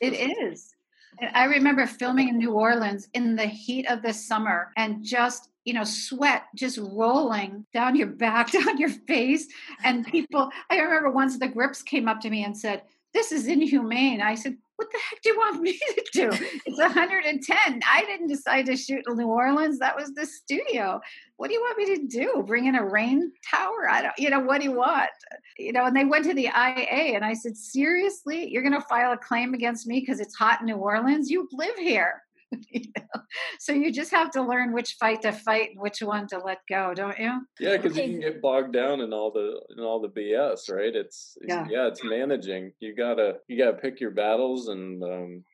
it is. And I remember filming in New Orleans in the heat of the summer and just you know, sweat just rolling down your back, down your face. And people, I remember once the grips came up to me and said, This is inhumane. I said, What the heck do you want me to do? It's 110. I didn't decide to shoot in New Orleans. That was the studio. What do you want me to do? Bring in a rain tower? I don't, you know, what do you want? You know, and they went to the IA and I said, Seriously, you're going to file a claim against me because it's hot in New Orleans? You live here. you know? So you just have to learn which fight to fight and which one to let go, don't you? Yeah, because you can get bogged down in all the in all the BS, right? It's yeah, yeah it's managing. You gotta you gotta pick your battles and um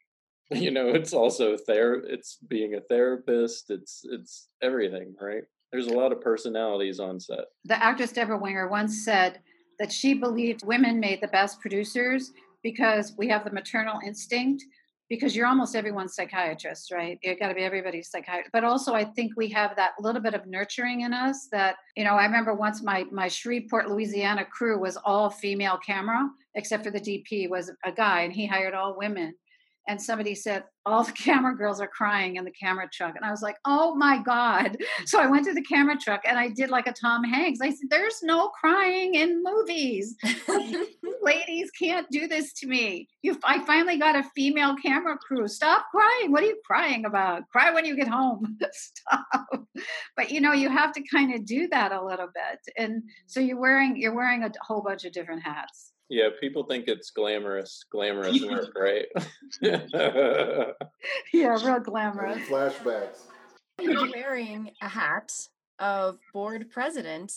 you know it's also there. it's being a therapist it's it's everything right there's a lot of personalities on set the actress debra winger once said that she believed women made the best producers because we have the maternal instinct because you're almost everyone's psychiatrist, right? You got to be everybody's psychiatrist. But also, I think we have that little bit of nurturing in us. That you know, I remember once my my Shreveport, Louisiana crew was all female camera, except for the DP was a guy, and he hired all women. And somebody said all the camera girls are crying in the camera truck. And i was like oh my god. So i went to the camera truck and i did like a tom hanks. I said there's no crying in movies. Ladies can't do this to me. You i finally got a female camera crew. Stop crying. What are you crying about? Cry when you get home. Stop. But you know you have to kind of do that a little bit. And so you're wearing you're wearing a whole bunch of different hats yeah, people think it's glamorous, glamorous work, right? yeah, real glamorous. Flashbacks. You're wearing a hat of board president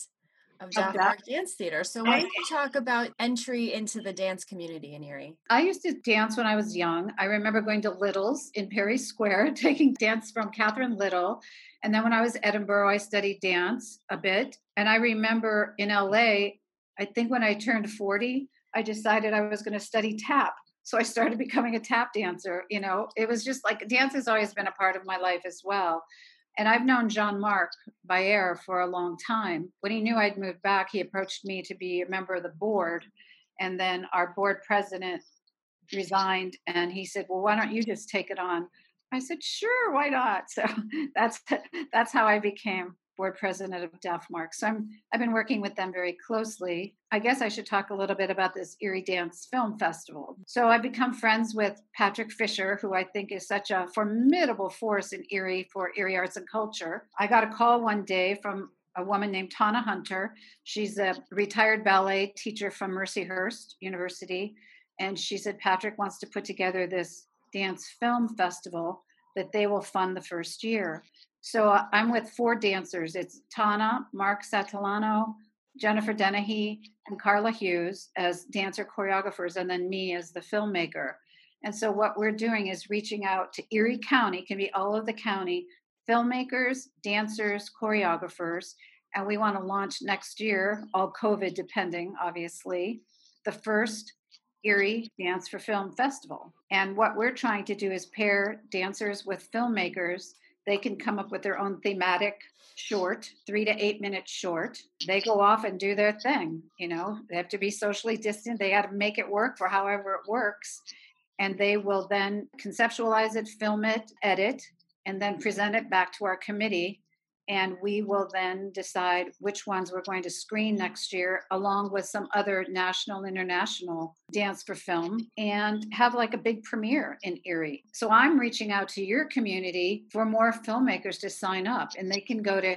of Dafmark Dance Theater. So why don't you talk about entry into the dance community in Erie? I used to dance when I was young. I remember going to Little's in Perry Square, taking dance from Catherine Little. And then when I was Edinboro, I studied dance a bit. And I remember in LA, I think when I turned 40, I decided I was going to study tap. So I started becoming a tap dancer. You know, it was just like dance has always been a part of my life as well. And I've known Jean Marc Bayer for a long time. When he knew I'd moved back, he approached me to be a member of the board. And then our board president resigned and he said, Well, why don't you just take it on? I said, sure, why not? So that's that's how I became board president of Dafmark. So I'm I've been working with them very closely. I guess I should talk a little bit about this Erie Dance Film Festival. So I've become friends with Patrick Fisher, who I think is such a formidable force in Erie for Erie arts and culture. I got a call one day from a woman named Tana Hunter. She's a retired ballet teacher from Mercyhurst University. And she said, Patrick wants to put together this dance film festival that they will fund the first year. So uh, I'm with four dancers. It's Tana, Mark Satellano, Jennifer Dennehy, and Carla Hughes as dancer choreographers, and then me as the filmmaker. And so what we're doing is reaching out to Erie County, can be all of the county, filmmakers, dancers, choreographers, and we want to launch next year, all COVID depending, obviously, the first Erie Dance for Film Festival. And what we're trying to do is pair dancers with filmmakers they can come up with their own thematic short, three to eight minutes short. They go off and do their thing. You know, they have to be socially distant. They got to make it work for however it works. And they will then conceptualize it, film it, edit, and then present it back to our committee and we will then decide which ones we're going to screen next year along with some other national international dance for film and have like a big premiere in erie. So i'm reaching out to your community for more filmmakers to sign up and they can go to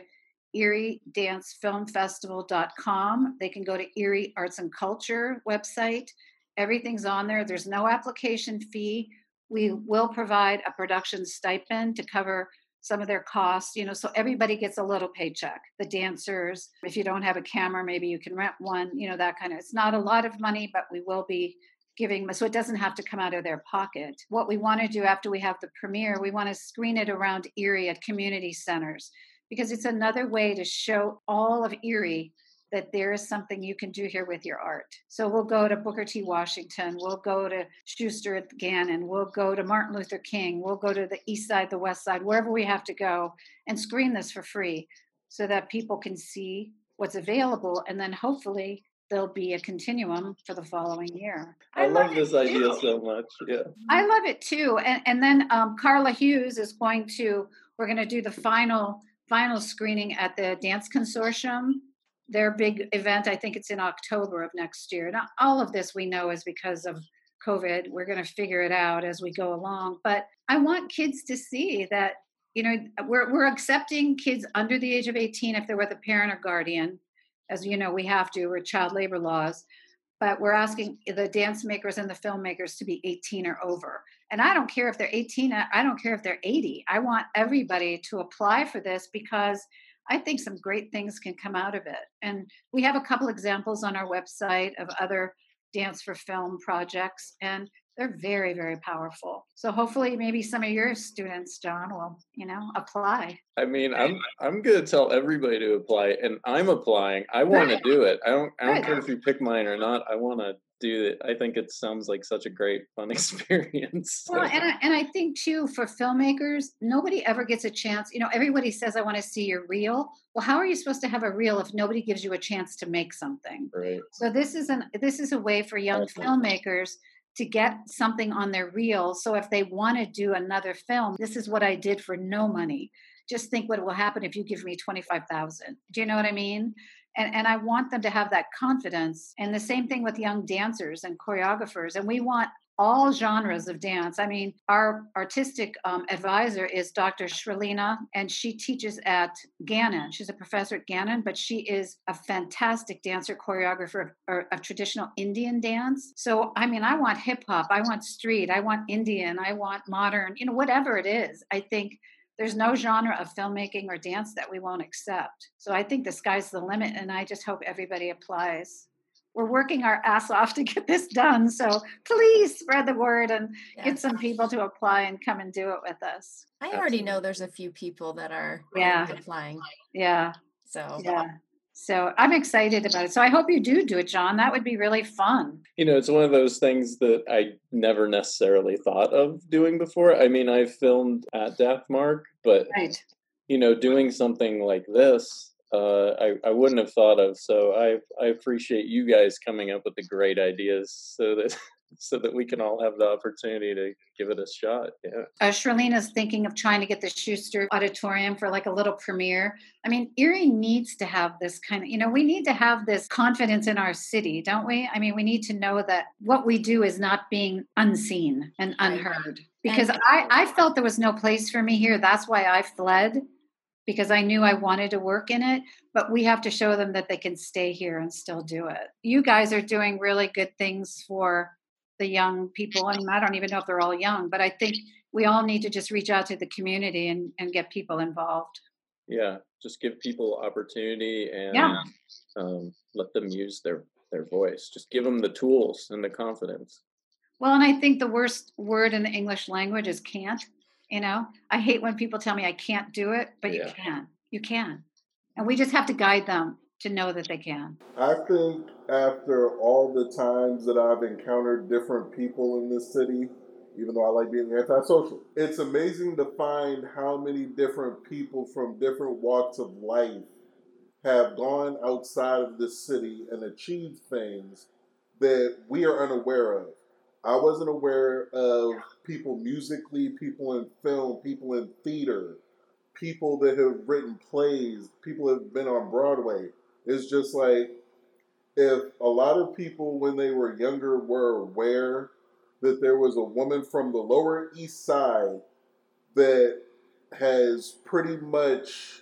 eriedancefilmfestival.com they can go to erie arts and culture website. Everything's on there. There's no application fee. We will provide a production stipend to cover some of their costs, you know, so everybody gets a little paycheck. The dancers, if you don't have a camera, maybe you can rent one, you know, that kind of. It's not a lot of money, but we will be giving so it doesn't have to come out of their pocket. What we want to do after we have the premiere, we want to screen it around Erie at community centers because it's another way to show all of Erie that there is something you can do here with your art. So we'll go to Booker T. Washington, we'll go to Schuster at Gannon, we'll go to Martin Luther King, we'll go to the east side, the west side, wherever we have to go and screen this for free so that people can see what's available and then hopefully there'll be a continuum for the following year. I, I love, love this idea so much. Yeah. I love it too. And and then um, Carla Hughes is going to we're going to do the final final screening at the Dance Consortium their big event, I think it's in October of next year. Now, all of this we know is because of COVID. We're going to figure it out as we go along. But I want kids to see that, you know, we're, we're accepting kids under the age of 18 if they're with a parent or guardian. As you know, we have to, we're child labor laws. But we're asking the dance makers and the filmmakers to be 18 or over. And I don't care if they're 18, I don't care if they're 80. I want everybody to apply for this because I think some great things can come out of it. And we have a couple examples on our website of other dance for film projects, and they're very, very powerful. So hopefully, maybe some of your students, John, will you know apply. I mean, I'm I'm gonna tell everybody to apply, and I'm applying. I want to do it. I don't I don't care if you pick mine or not. I want to do it. I think it sounds like such a great fun experience. Well, and I, and I think too for filmmakers, nobody ever gets a chance. You know, everybody says, "I want to see your reel." Well, how are you supposed to have a reel if nobody gives you a chance to make something? Right. So this is an this is a way for young filmmakers to get something on their reel. So if they want to do another film, this is what I did for no money. Just think what will happen if you give me 25,000. Do you know what I mean? And, and I want them to have that confidence. And the same thing with young dancers and choreographers. And we want all genres of dance. I mean, our artistic um, advisor is Dr. Shrelina, and she teaches at Gannon. She's a professor at Gannon, but she is a fantastic dancer, choreographer of, of traditional Indian dance. So, I mean, I want hip hop, I want street, I want Indian, I want modern, you know, whatever it is. I think there's no genre of filmmaking or dance that we won't accept. So I think the sky's the limit, and I just hope everybody applies we're working our ass off to get this done. So please spread the word and yes. get some people to apply and come and do it with us. I already know there's a few people that are yeah applying. Yeah. So yeah. So I'm excited about it. So I hope you do do it, John. That would be really fun. You know, it's one of those things that I never necessarily thought of doing before. I mean, I've filmed at Dafmark, but right. you know, doing something like this uh, I, I wouldn't have thought of. So I I appreciate you guys coming up with the great ideas so that so that we can all have the opportunity to give it a shot. Yeah. Uh, is thinking of trying to get the Schuster Auditorium for like a little premiere. I mean, Erie needs to have this kind of, you know, we need to have this confidence in our city, don't we? I mean, we need to know that what we do is not being unseen and unheard. Because I, I felt there was no place for me here. That's why I fled because I knew I wanted to work in it, but we have to show them that they can stay here and still do it. You guys are doing really good things for the young people. and I don't even know if they're all young, but I think we all need to just reach out to the community and, and get people involved. Yeah, just give people opportunity and yeah. um, let them use their, their voice. Just give them the tools and the confidence. Well, and I think the worst word in the English language is can't. You know, I hate when people tell me I can't do it, but yeah. you can. You can. And we just have to guide them to know that they can. I think after all the times that I've encountered different people in this city, even though I like being antisocial, it's amazing to find how many different people from different walks of life have gone outside of this city and achieved things that we are unaware of. I wasn't aware of people musically, people in film, people in theater, people that have written plays, people that have been on Broadway. It's just like if a lot of people, when they were younger, were aware that there was a woman from the Lower East Side that has pretty much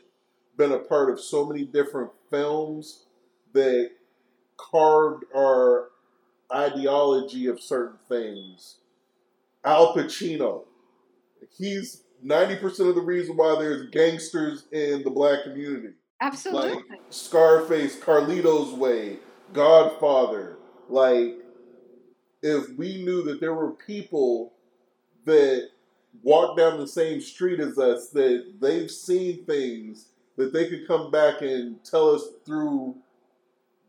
been a part of so many different films that carved our ideology of certain things Al Pacino. He's 90% of the reason why there's gangsters in the black community. Absolutely. Like Scarface, Carlito's Way, Godfather. Like, if we knew that there were people that walk down the same street as us, that they've seen things that they could come back and tell us through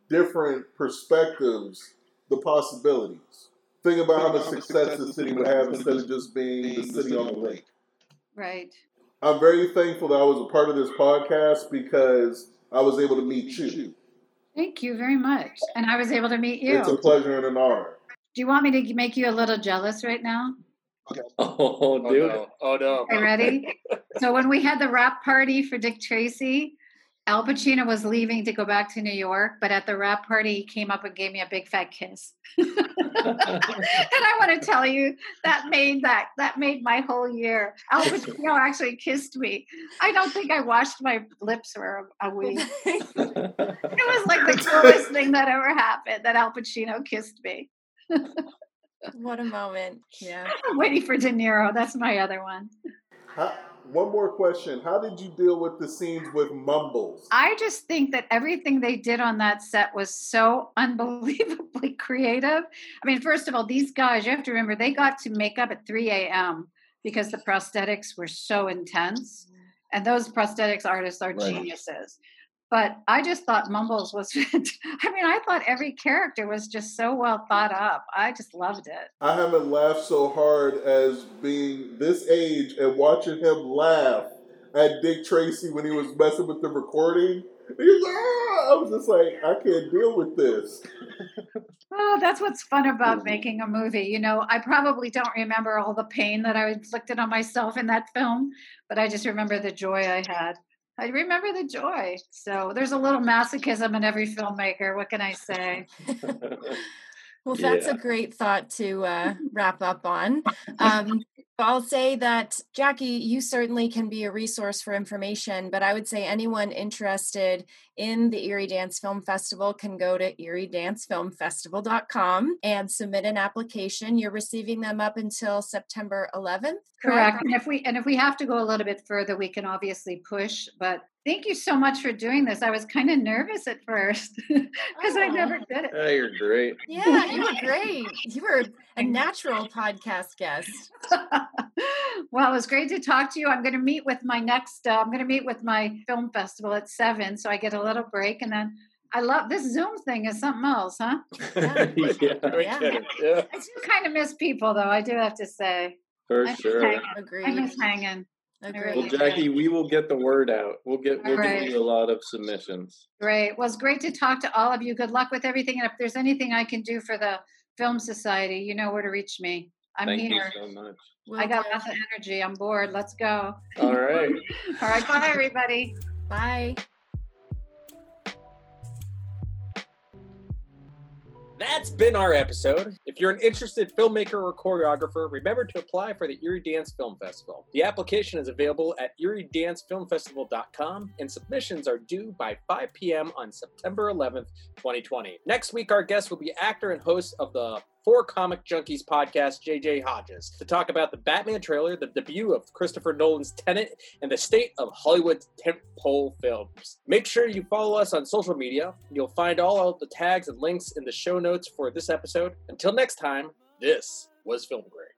different perspectives the possibilities. Think about how much success the city would have instead of just being the city on the lake. Right. I'm very thankful that I was a part of this podcast because I was able to meet you. Thank you very much. And I was able to meet you. It's a pleasure and an honor. Do you want me to make you a little jealous right now? Oh, oh dude. Oh, no. Oh, no. Are you ready? so, when we had the wrap party for Dick Tracy, Al Pacino was leaving to go back to New York, but at the wrap party, he came up and gave me a big fat kiss. and I want to tell you that made that that made my whole year. Al Pacino actually kissed me. I don't think I washed my lips for a, a week. it was like the coolest thing that ever happened that Al Pacino kissed me. what a moment! Yeah, I'm waiting for De Niro. That's my other one. Huh? One more question. How did you deal with the scenes with Mumbles? I just think that everything they did on that set was so unbelievably creative. I mean, first of all, these guys, you have to remember, they got to make up at 3 a.m. because the prosthetics were so intense. Mm-hmm. And those prosthetics artists are right. geniuses but I just thought Mumbles was. I mean, I thought every character was just so well thought up. I just loved it. I haven't laughed so hard as being this age and watching him laugh at Dick Tracy when he was messing with the recording. Ah! I was just like, I can't deal with this. Oh, that's what's fun about mm-hmm. making a movie. You know, I probably don't remember all the pain that I inflicted on myself in that film, but I just remember the joy I had. I remember the joy. So there's a little masochism in every filmmaker. What can I say? well, that's yeah. a great thought to uh, wrap up on. Um, I'll say that, Jackie, you certainly can be a resource for information, but I would say anyone interested in the Erie Dance Film Festival can go to eriedancefilmfestival.com and submit an application. You're receiving them up until September 11th. Correct. correct. And if we and if we have to go a little bit further, we can obviously push, but Thank you so much for doing this. I was kind of nervous at first because oh. I never did it. Yeah, you're great. Yeah, you were great. You were a natural podcast guest. well, it was great to talk to you. I'm going to meet with my next. Uh, I'm going to meet with my film festival at seven, so I get a little break, and then I love this Zoom thing is something else, huh? Yeah, yeah, yeah. yeah. I do kind of miss people, though. I do have to say. For I sure. Agreed. I miss hanging. Well, Jackie, we will get the word out. We'll get we'll right. give you a lot of submissions. Great. Well, it's great to talk to all of you. Good luck with everything. And if there's anything I can do for the Film Society, you know where to reach me. I'm Thank here. Thank you so much. I got lots of energy. I'm bored. Let's go. All right. all right. Bye, everybody. Bye. That's been our episode. If you're an interested filmmaker or choreographer, remember to apply for the Erie Dance Film Festival. The application is available at eriedancefilmfestival.com and submissions are due by 5 p.m. on September 11th, 2020. Next week, our guest will be actor and host of the for Comic Junkies podcast, JJ Hodges, to talk about the Batman trailer, the debut of Christopher Nolan's Tenet, and the state of Hollywood's tentpole films. Make sure you follow us on social media. You'll find all the tags and links in the show notes for this episode. Until next time, this was Film Grid.